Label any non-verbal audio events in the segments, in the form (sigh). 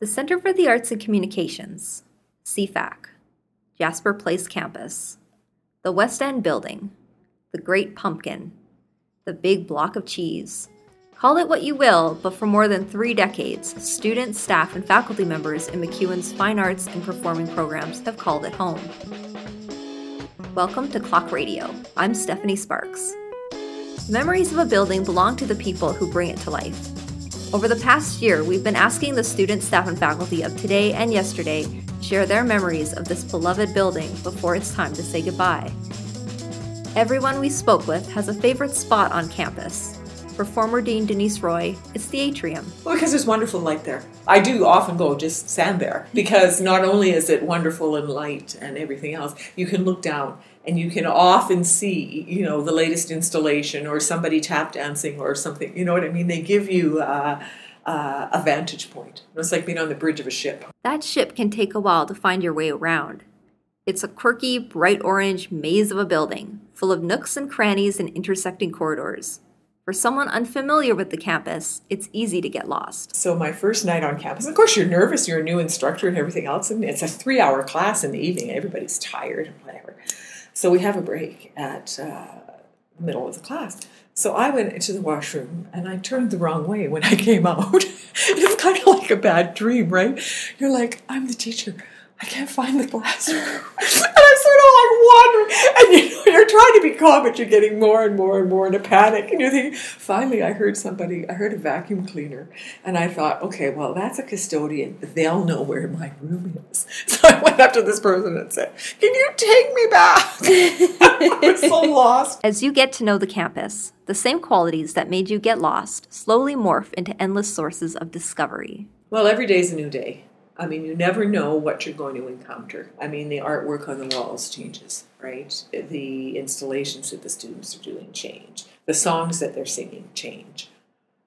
The Center for the Arts and Communications, CFAC, Jasper Place Campus, the West End Building, the Great Pumpkin, the Big Block of Cheese. Call it what you will, but for more than three decades, students, staff, and faculty members in MacEwan's fine arts and performing programs have called it home. Welcome to Clock Radio. I'm Stephanie Sparks. Memories of a building belong to the people who bring it to life. Over the past year, we've been asking the students, staff, and faculty of today and yesterday to share their memories of this beloved building before it's time to say goodbye. Everyone we spoke with has a favorite spot on campus. For former Dean Denise Roy, it's the atrium. Well, because there's wonderful light there. I do often go just stand there because not only is it wonderful and light and everything else, you can look down and you can often see, you know, the latest installation or somebody tap dancing or something. You know what I mean? They give you uh, uh, a vantage point. It's like being on the bridge of a ship. That ship can take a while to find your way around. It's a quirky, bright orange maze of a building, full of nooks and crannies and intersecting corridors. For someone unfamiliar with the campus, it's easy to get lost. So, my first night on campus, of course, you're nervous, you're a new instructor and everything else, and it's a three hour class in the evening. Everybody's tired and whatever. So we have a break at uh, the middle of the class. So I went into the washroom and I turned the wrong way when I came out. (laughs) it's kind of like a bad dream, right? You're like, I'm the teacher. I can't find the classroom. (laughs) and I'm sort like wandering. And you know, you're trying to be calm, but you're getting more and more and more in a panic. And you're thinking, finally, I heard somebody, I heard a vacuum cleaner. And I thought, okay, well, that's a custodian. They'll know where my room is. (laughs) So I went up to this person and said, Can you take me back? (laughs) I was so lost. As you get to know the campus, the same qualities that made you get lost slowly morph into endless sources of discovery. Well, every day's a new day. I mean, you never know what you're going to encounter. I mean, the artwork on the walls changes, right? The installations that the students are doing change. The songs that they're singing change.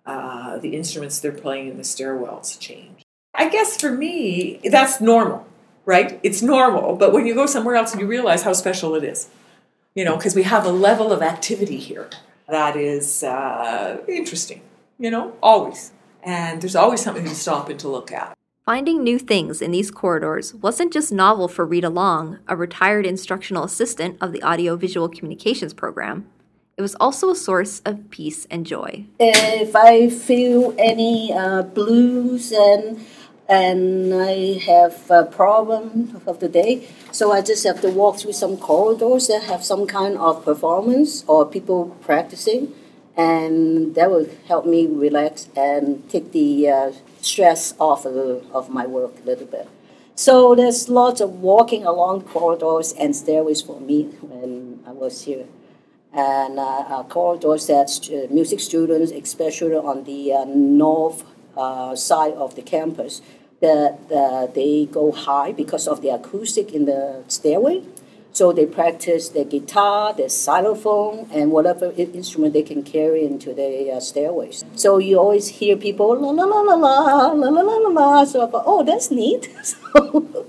Uh, the instruments they're playing in the stairwells change. I guess for me, that's normal, right? It's normal. But when you go somewhere else and you realize how special it is, you know, because we have a level of activity here that is uh, interesting, you know, always. And there's always something to stop and to look at. Finding new things in these corridors wasn't just novel for Rita Long, a retired instructional assistant of the Audiovisual Communications program. It was also a source of peace and joy. If I feel any uh, blues and and I have a problem of the day, so I just have to walk through some corridors that have some kind of performance or people practicing, and that will help me relax and take the uh, stress off of, my work a little bit. So there's lots of walking along corridors and stairways for me when I was here. And uh, corridors that st- music students, especially on the uh, north uh, side of the campus, that uh, they go high because of the acoustic in the stairway. So they practice their guitar, their xylophone, and whatever instrument they can carry into the uh, stairways. So you always hear people la la la la la la la la la. So I thought, oh, that's neat. (laughs) so,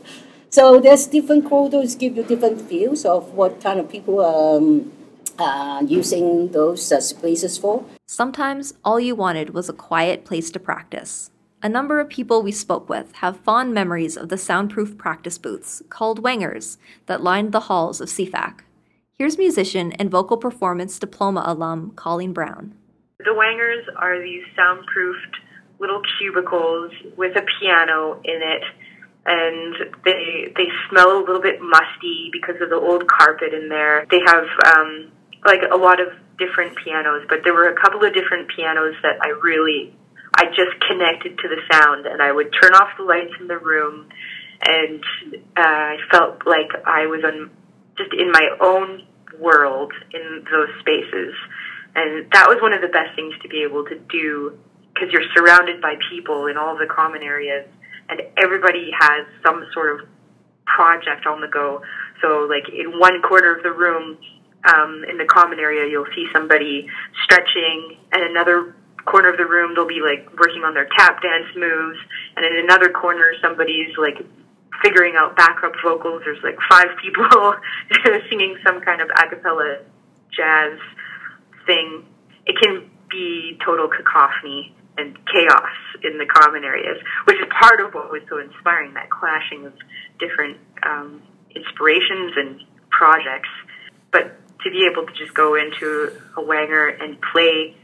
so there's different corridors give you different feels of what kind of people um, uh, using those uh, spaces for. Sometimes all you wanted was a quiet place to practice. A number of people we spoke with have fond memories of the soundproof practice booths, called Wengers, that lined the halls of CFAC. Here's musician and vocal performance diploma alum Colleen Brown. The Wengers are these soundproofed little cubicles with a piano in it, and they they smell a little bit musty because of the old carpet in there. They have um, like a lot of different pianos, but there were a couple of different pianos that I really I just connected to the sound and I would turn off the lights in the room and uh, I felt like I was on just in my own world in those spaces. And that was one of the best things to be able to do because you're surrounded by people in all the common areas and everybody has some sort of project on the go. So like in one corner of the room, um, in the common area, you'll see somebody stretching and another corner of the room they'll be like working on their tap dance moves and in another corner somebody's like figuring out backup vocals there's like five people (laughs) singing some kind of a cappella jazz thing it can be total cacophony and chaos in the common areas, which is part of what was so inspiring that clashing of different um, inspirations and projects. But to be able to just go into a Wenger and play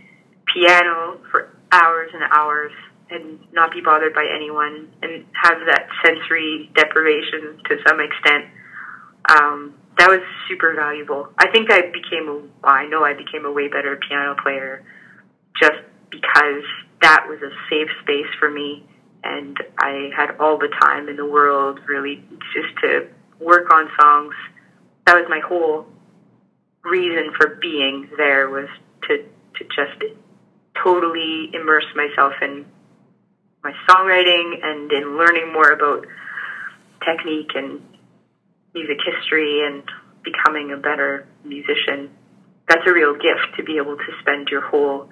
piano for hours and hours and not be bothered by anyone and have that sensory deprivation to some extent. Um, that was super valuable. I think I became a, I know I became a way better piano player just because that was a safe space for me and I had all the time in the world really just to work on songs. That was my whole reason for being there was to, to just totally immerse myself in my songwriting and in learning more about technique and music history and becoming a better musician. That's a real gift to be able to spend your whole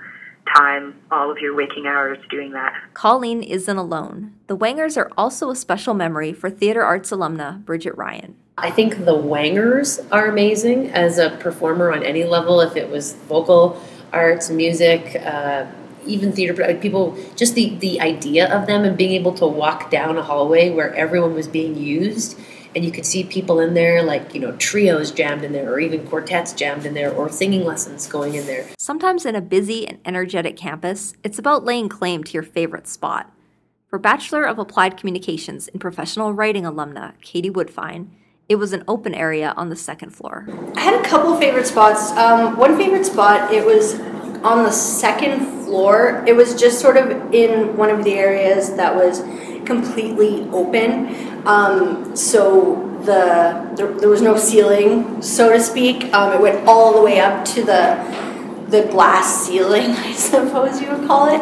time, all of your waking hours doing that. Colleen isn't alone. The Wengers are also a special memory for theater arts alumna Bridget Ryan. I think the Wengers are amazing as a performer on any level, if it was vocal arts, music, uh, even theater people just the the idea of them and being able to walk down a hallway where everyone was being used and you could see people in there like you know trios jammed in there or even quartets jammed in there or singing lessons going in there sometimes in a busy and energetic campus it's about laying claim to your favorite spot for bachelor of applied communications in professional writing alumna katie woodfine it was an open area on the second floor i had a couple favorite spots um, one favorite spot it was on the second floor. It was just sort of in one of the areas that was completely open. Um, so the there, there, was no ceiling, so to speak. Um, it went all the way up to the the glass ceiling, (laughs) I suppose you would call it.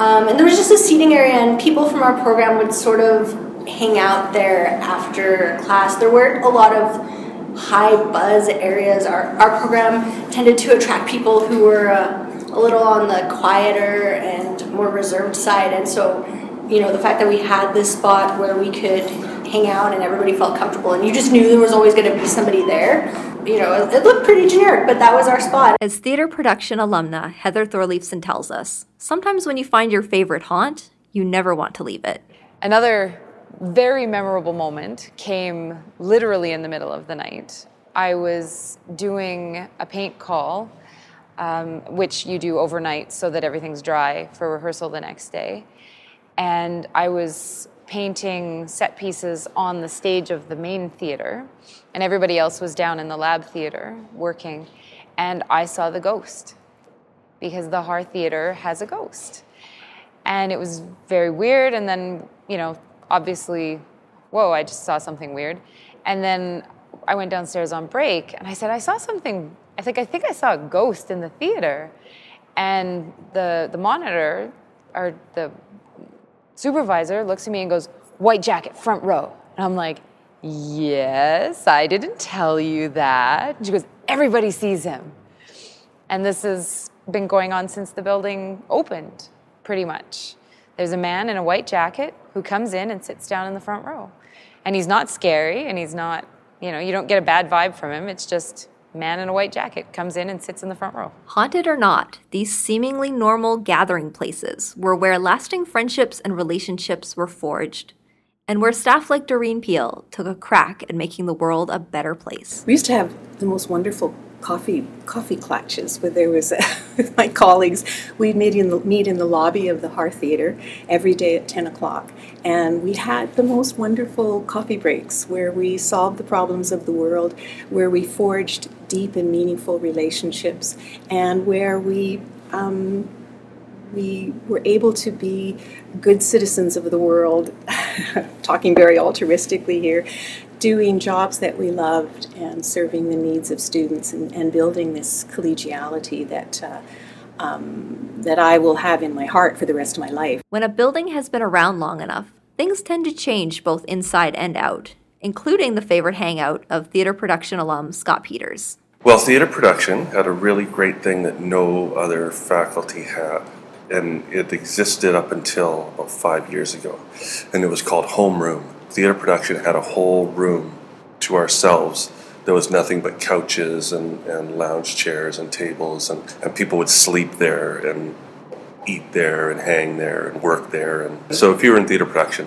Um, and there was just a seating area, and people from our program would sort of hang out there after class. There weren't a lot of high buzz areas. Our, our program tended to attract people who were uh, a little on the quieter and more reserved side. And so, you know, the fact that we had this spot where we could hang out and everybody felt comfortable and you just knew there was always going to be somebody there. You know, it, it looked pretty generic, but that was our spot. As theater production alumna Heather Thorleifson tells us, sometimes when you find your favorite haunt, you never want to leave it. Another very memorable moment came literally in the middle of the night. I was doing a paint call um, which you do overnight so that everything's dry for rehearsal the next day. And I was painting set pieces on the stage of the main theater, and everybody else was down in the lab theater working. And I saw the ghost because the Haar Theater has a ghost. And it was very weird. And then, you know, obviously, whoa, I just saw something weird. And then I went downstairs on break and I said, I saw something I think I think I saw a ghost in the theater, and the the monitor or the supervisor looks at me and goes, "White jacket, front row," and I'm like, "Yes, I didn't tell you that." And she goes, "Everybody sees him," and this has been going on since the building opened, pretty much. There's a man in a white jacket who comes in and sits down in the front row, and he's not scary, and he's not, you know, you don't get a bad vibe from him. It's just man in a white jacket comes in and sits in the front row. Haunted or not, these seemingly normal gathering places were where lasting friendships and relationships were forged, and where staff like Doreen Peel took a crack at making the world a better place. We used to have the most wonderful coffee coffee clutches where there was a, (laughs) with my colleagues. We'd meet in the meet in the lobby of the Haar Theater every day at 10 o'clock. And we had the most wonderful coffee breaks where we solved the problems of the world where we forged deep and meaningful relationships and where we um, we were able to be good citizens of the world, (laughs) talking very altruistically here, doing jobs that we loved and serving the needs of students and, and building this collegiality that. Uh, um, that I will have in my heart for the rest of my life. When a building has been around long enough, things tend to change both inside and out, including the favorite hangout of theater production alum Scott Peters. Well, theater production had a really great thing that no other faculty had, and it existed up until about five years ago, and it was called homeroom theater production had a whole room to ourselves. There was nothing but couches and, and lounge chairs and tables, and, and people would sleep there. And eat there and hang there and work there. And so if you were in theater production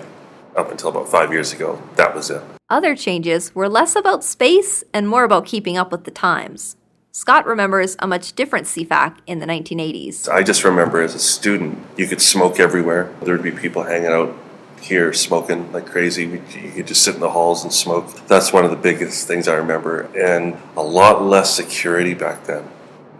up until about five years ago, that was it. Other changes were less about space and more about keeping up with the times. Scott remembers a much different CFAC in the 1980s. I just remember as a student, you could smoke everywhere. There would be people hanging out here smoking like crazy. You could just sit in the halls and smoke. That's one of the biggest things I remember. And a lot less security back then,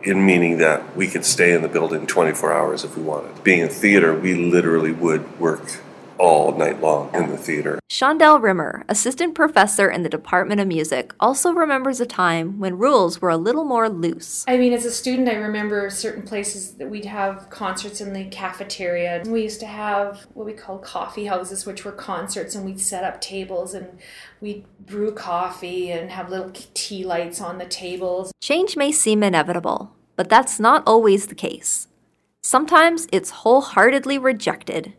in meaning that we could stay in the building 24 hours if we wanted. Being in theater, we literally would work all night long in the theater. Shondell Rimmer, assistant professor in the Department of Music, also remembers a time when rules were a little more loose. I mean, as a student, I remember certain places that we'd have concerts in the cafeteria. We used to have what we called coffee houses, which were concerts, and we'd set up tables and we'd brew coffee and have little tea lights on the tables. Change may seem inevitable, but that's not always the case. Sometimes it's wholeheartedly rejected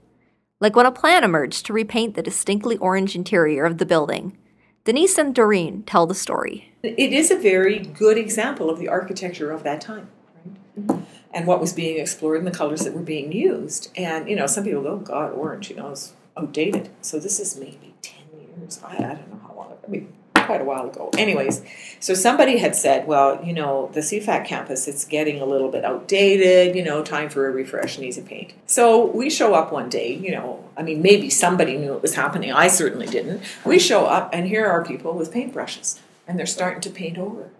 like when a plan emerged to repaint the distinctly orange interior of the building. Denise and Doreen tell the story. It is a very good example of the architecture of that time, right? Mm-hmm. And what was being explored and the colors that were being used. And, you know, some people go, oh, God, orange, you know, is outdated. So this is maybe 10 years. I, I don't know how long. I mean, quite a while ago. Anyways, so somebody had said, well, you know, the CFAC campus, it's getting a little bit outdated, you know, time for a refresh, needs a paint. So we show up one day, you know, I mean, maybe somebody knew it was happening. I certainly didn't. We show up, and here are people with paintbrushes, and they're starting to paint over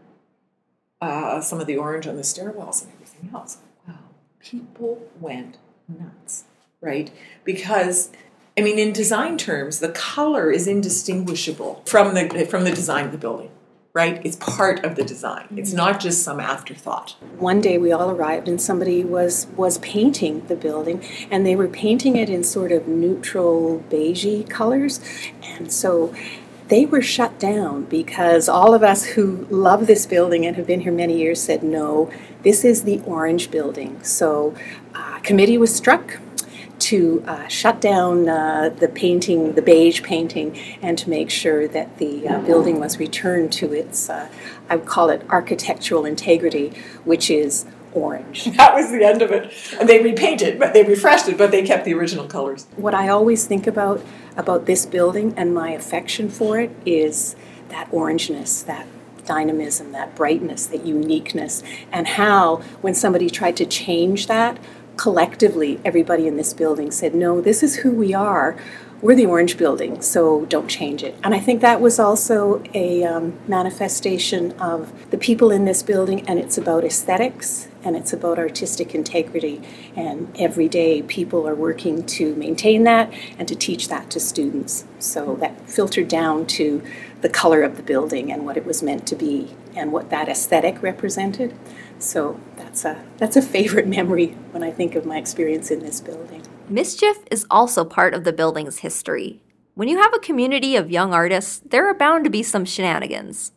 uh, some of the orange on the stairwells and everything else. Wow, people went nuts, right? Because I mean, in design terms, the color is indistinguishable from the from the design of the building, right? It's part of the design. It's not just some afterthought. One day we all arrived and somebody was was painting the building, and they were painting it in sort of neutral beigey colors, and so they were shut down because all of us who love this building and have been here many years said no this is the orange building so uh, committee was struck to uh, shut down uh, the painting, the beige painting, and to make sure that the uh, building was returned to its, uh, I would call it architectural integrity, which is orange. (laughs) That was the end of it. And they repainted, but they refreshed it, but they kept the original colors. What I always think about about this building and my affection for it is that orangeness, that dynamism, that brightness, that uniqueness, and how when somebody tried to change that collectively, everybody in this building said, no, this is who we are. We're the Orange Building, so don't change it. And I think that was also a um, manifestation of the people in this building, and it's about aesthetics and it's about artistic integrity. And every day, people are working to maintain that and to teach that to students. So that filtered down to the color of the building and what it was meant to be and what that aesthetic represented. So that's a that's a favorite (laughs) memory when I think of my experience in this building. Mischief is also part of the building's history. When you have a community of young artists, there are bound to be some shenanigans.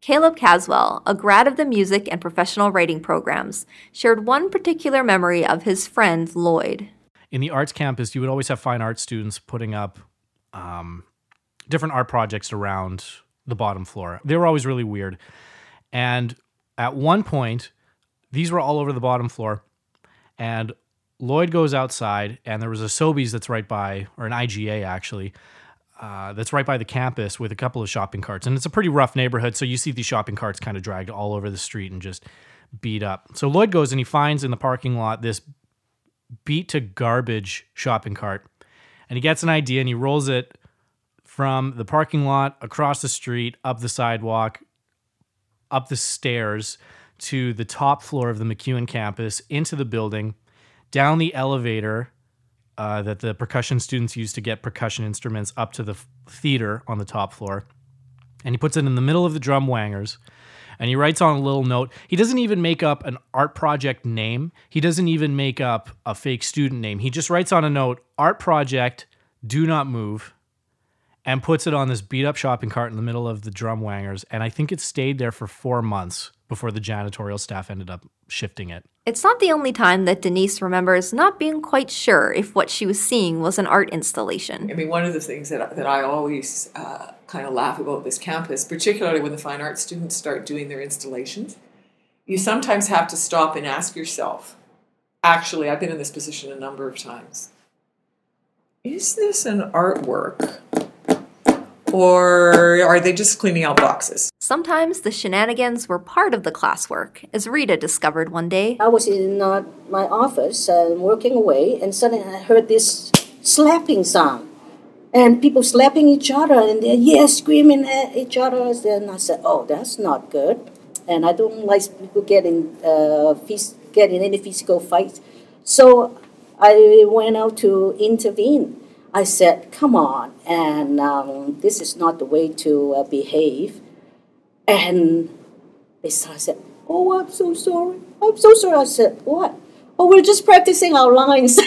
Caleb Caswell, a grad of the music and professional writing programs, shared one particular memory of his friend Lloyd. In the arts campus, you would always have fine art students putting up um, different art projects around the bottom floor. They were always really weird. And at one point, these were all over the bottom floor. And Lloyd goes outside, and there was a Sobeys that's right by, or an IGA actually, uh, that's right by the campus with a couple of shopping carts. And it's a pretty rough neighborhood. So you see these shopping carts kind of dragged all over the street and just beat up. So Lloyd goes and he finds in the parking lot this beat to garbage shopping cart. And he gets an idea and he rolls it from the parking lot across the street, up the sidewalk, up the stairs to the top floor of the MacEwan campus, into the building, down the elevator uh, that the percussion students use to get percussion instruments up to the f- theater on the top floor. And he puts it in the middle of the drum Wengers. And he writes on a little note. He doesn't even make up an art project name. He doesn't even make up a fake student name. He just writes on a note, art project, do not move and puts it on this beat up shopping cart in the middle of the drum Wengers. And I think it stayed there for four months before the janitorial staff ended up shifting it. It's not the only time that Denise remembers not being quite sure if what she was seeing was an art installation. I mean, one of the things that, that I always uh, kind of laugh about this campus, particularly when the fine arts students start doing their installations, you sometimes have to stop and ask yourself, actually, I've been in this position a number of times. Is this an artwork? Or are they just cleaning out boxes? Sometimes the shenanigans were part of the classwork, as Rita discovered one day. I was in uh, my office and working away, and suddenly I heard this slapping sound. And people slapping each other, and they're yeah, screaming at each other. And I said, "Oh, that's not good." And I don't like people getting uh, phys- getting any physical fights. So I went out to intervene. I said, "Come on, and um, this is not the way to uh, behave." And they said, "Oh, I'm so sorry. I'm so sorry." I said, "What?" Oh, we're just practicing our lines.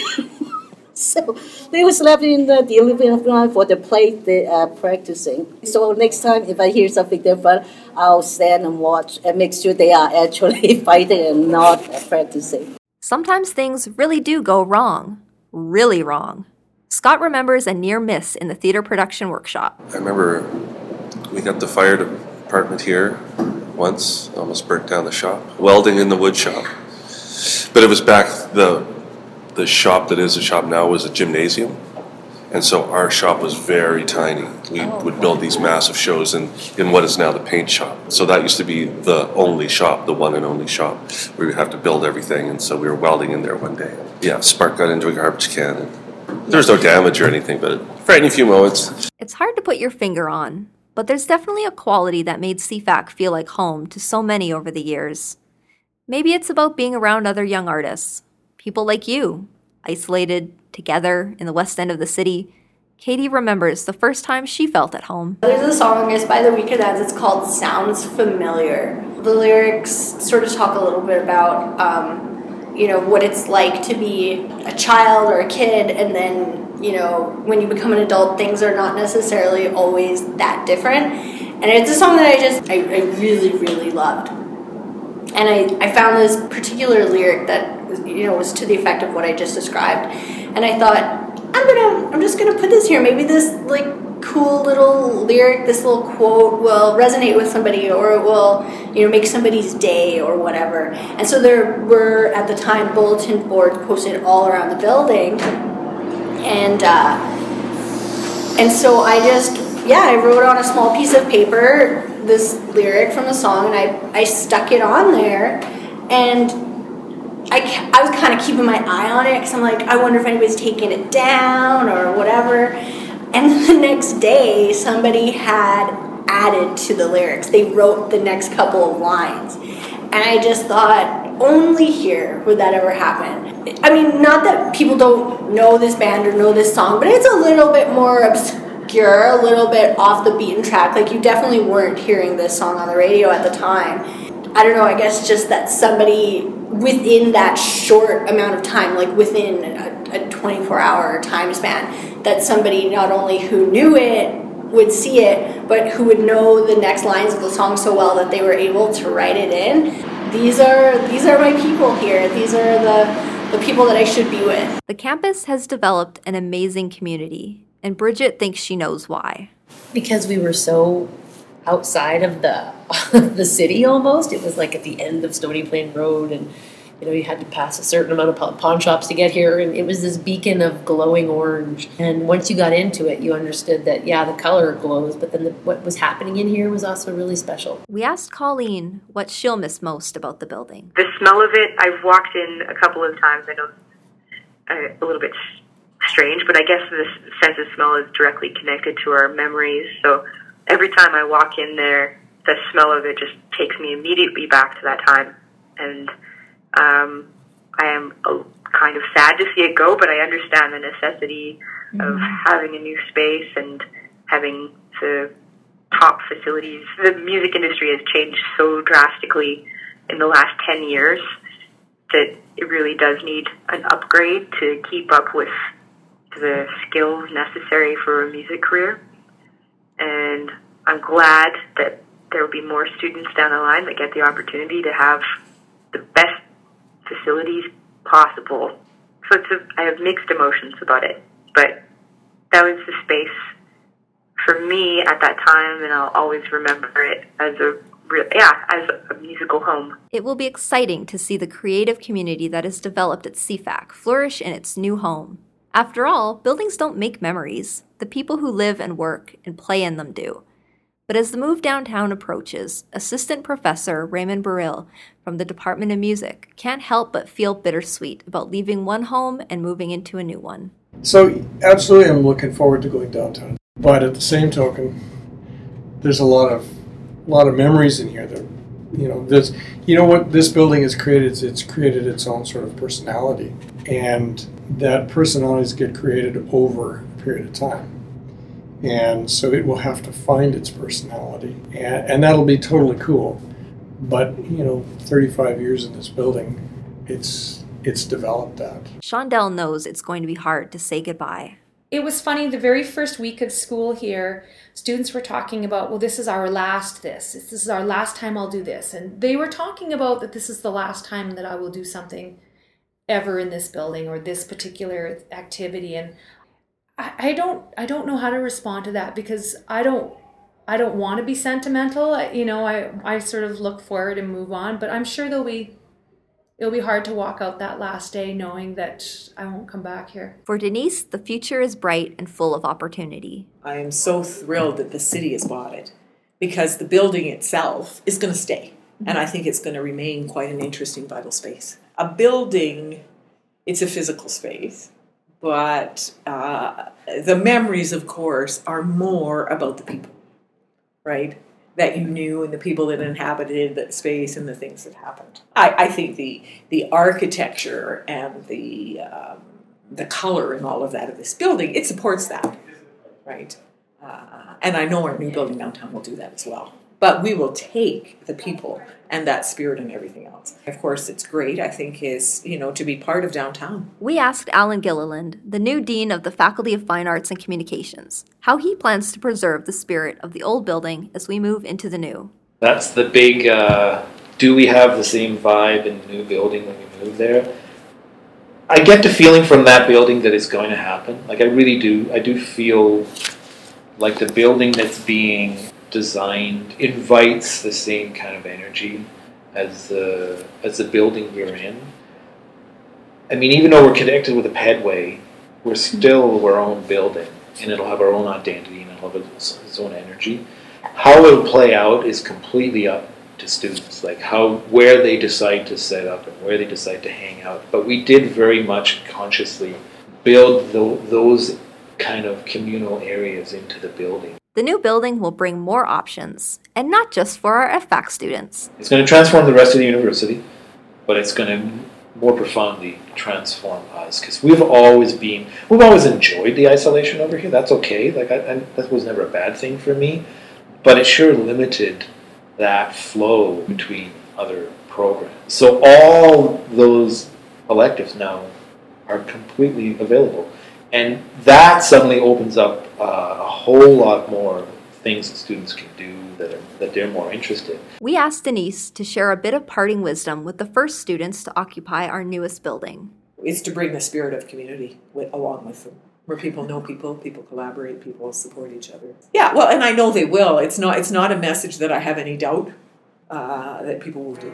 (laughs) so they was left in the delivery line for the play they are practicing. So next time, if I hear something different, I'll stand and watch and make sure they are actually (laughs) fighting and not practicing. Sometimes things really do go wrong. Really wrong. Scott remembers a near miss in the theater production workshop. I remember we got the fire department here once, almost burnt down the shop. Welding in the wood shop. But it was back, the, the shop that is a shop now was a gymnasium. And so our shop was very tiny. We oh. would build these massive shows in, in what is now the paint shop. So that used to be the only shop, the one and only shop, where we have to build everything. And so we were welding in there one day. Yeah, spark got into a garbage can. And there was no damage or anything, but a frightening few moments. It's hard to put your finger on, but there's definitely a quality that made CFAC feel like home to so many over the years. Maybe it's about being around other young artists, people like you, isolated, together in the west end of the city. Katie remembers the first time she felt at home. There's a song, it's by the Weekend It's called Sounds Familiar. The lyrics sort of talk a little bit about, um, you know, what it's like to be a child or a kid, and then, you know, when you become an adult, things are not necessarily always that different. And it's a song that I just, I, I really, really loved. And I, I found this particular lyric that, you know, was to the effect of what I just described. And I thought, I'm gonna, I'm just gonna put this here. Maybe this, like, cool little lyric, this little quote will resonate with somebody or it will, you know, make somebody's day or whatever. And so there were, at the time, bulletin boards posted all around the building. And, uh, and so I just, yeah, I wrote on a small piece of paper this lyric from the song and I, I stuck it on there. And I, I was kind of keeping my eye on it because I'm like, I wonder if anybody's taking it down or whatever. And then the next day, somebody had added to the lyrics. They wrote the next couple of lines. And I just thought, only here would that ever happen. I mean, not that people don't know this band or know this song, but it's a little bit more obscure, a little bit off the beaten track. Like, you definitely weren't hearing this song on the radio at the time. I don't know, I guess just that somebody within that short amount of time, like within a, a 24 hour time span, that somebody not only who knew it would see it, but who would know the next lines of the song so well that they were able to write it in. These are these are my people here. These are the the people that I should be with. The campus has developed an amazing community, and Bridget thinks she knows why. because we were so outside of the (laughs) the city almost. It was like at the end of Stony Plain Road, and you know you had to pass a certain amount of pawn shops to get here, and it was this beacon of glowing orange. And once you got into it, you understood that yeah, the color glows, but then the, what was happening in here was also really special. We asked Colleen what she'll miss most about the building. The smell of it, I've walked in a couple of times. I know uh, a little bit strange, but I guess this sense of smell is directly connected to our memories. So every time I walk in there, the smell of it just takes me immediately back to that time. And um, I am kind of sad to see it go, but I understand the necessity of having a new space and having the top facilities. The music industry has changed so drastically in the last 10 years that it really does need an upgrade to keep up with the skills necessary for a music career. And I'm glad that there will be more students down the line that get the opportunity to have the best facilities possible. So it's a, I have mixed emotions about it, but that was the space for me at that time, and I'll always remember it as a real, yeah, as a musical home. It will be exciting to see the creative community that is developed at CFAC flourish in its new home. After all, buildings don't make memories, the people who live and work and play in them do. But as the move downtown approaches, Assistant Professor Raymond Burrill from the Department of Music can't help but feel bittersweet about leaving one home and moving into a new one. So, absolutely, I'm looking forward to going downtown. But at the same token, there's a lot of a lot of memories in here that you know this you know what this building has created is it's created its own sort of personality and that personalities get created over a period of time and so it will have to find its personality and, and that'll be totally cool but you know 35 years in this building it's it's developed that Shondell knows it's going to be hard to say goodbye. It was funny, the very first week of school here, students were talking about, well, this is our last this. This is our last time I'll do this. And they were talking about that this is the last time that I will do something ever in this building or this particular activity. And I, I don't I don't know how to respond to that because I don't I don't want to be sentimental. I- You know, I, I sort of look forward and move on, but I'm sure there'll be it'll be hard to walk out that last day knowing that I won't come back here. For Denise, the future is bright and full of opportunity. I am so thrilled that the city has bought it because the building itself is going to stay. And I think it's going to remain quite an interesting, vital space. A building, it's a physical space, but uh, the memories, of course, are more about the people, right? That you knew and the people that inhabited that space and the things that happened. I, I think the the architecture and the um, the color and all of that of this building it supports that, right? Uh, and I know our new building downtown will do that as well. But we will take the people and that spirit and everything else. Of course, it's great. I think is you know to be part of downtown. We asked Alan Gilliland, the new dean of the Faculty of Fine Arts and Communications, how he plans to preserve the spirit of the old building as we move into the new. That's the big. Uh, do we have the same vibe in the new building when we move there? I get the feeling from that building that it's going to happen. Like I really do. I do feel like the building that's being designed invites the same kind of energy as the as the building we're in. I mean, even though we're connected with a pedway, we're hmm. still our own building, and it'll have our own identity and it'll have its, own energy. How it'll play out is completely up to students, like how where they decide to set up and where they decide to hang out. But we did very much consciously build tho- those kind of communal areas into the building. The new building will bring more options, and not just for our FBAC students. It's going to transform the rest of the university, but it's going to more profoundly transform us because we've always been, we've always enjoyed the isolation over here. That's okay. Like I, I, that was never a bad thing for me, but it sure limited that flow between other programs. So all those electives now are completely available, and that suddenly opens up uh, whole lot more things that students can do that are, that they're more interested. in. We asked Denise to share a bit of parting wisdom with the first students to occupy our newest building. It's to bring the spirit of community with, along with them, where people know people, people collaborate, people support each other. Yeah, well, and I know they will. It's not. It's not a message that I have any doubt uh, that people will do.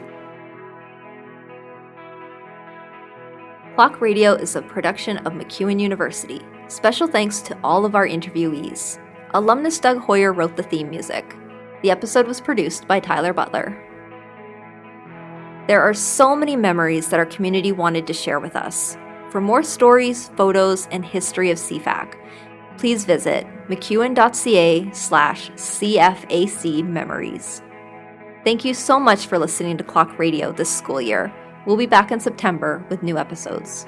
Clock Radio is a production of MacEwan University. Special thanks to all of our interviewees. Alumnus Doug Hoyer wrote the theme music. The episode was produced by Tyler Butler. There are so many memories that our community wanted to share with us. For more stories, photos, and history of CFAC, please visit macewan.ca slash CFAC memories. Thank you so much for listening to Clock Radio this school year. We'll be back in September with new episodes.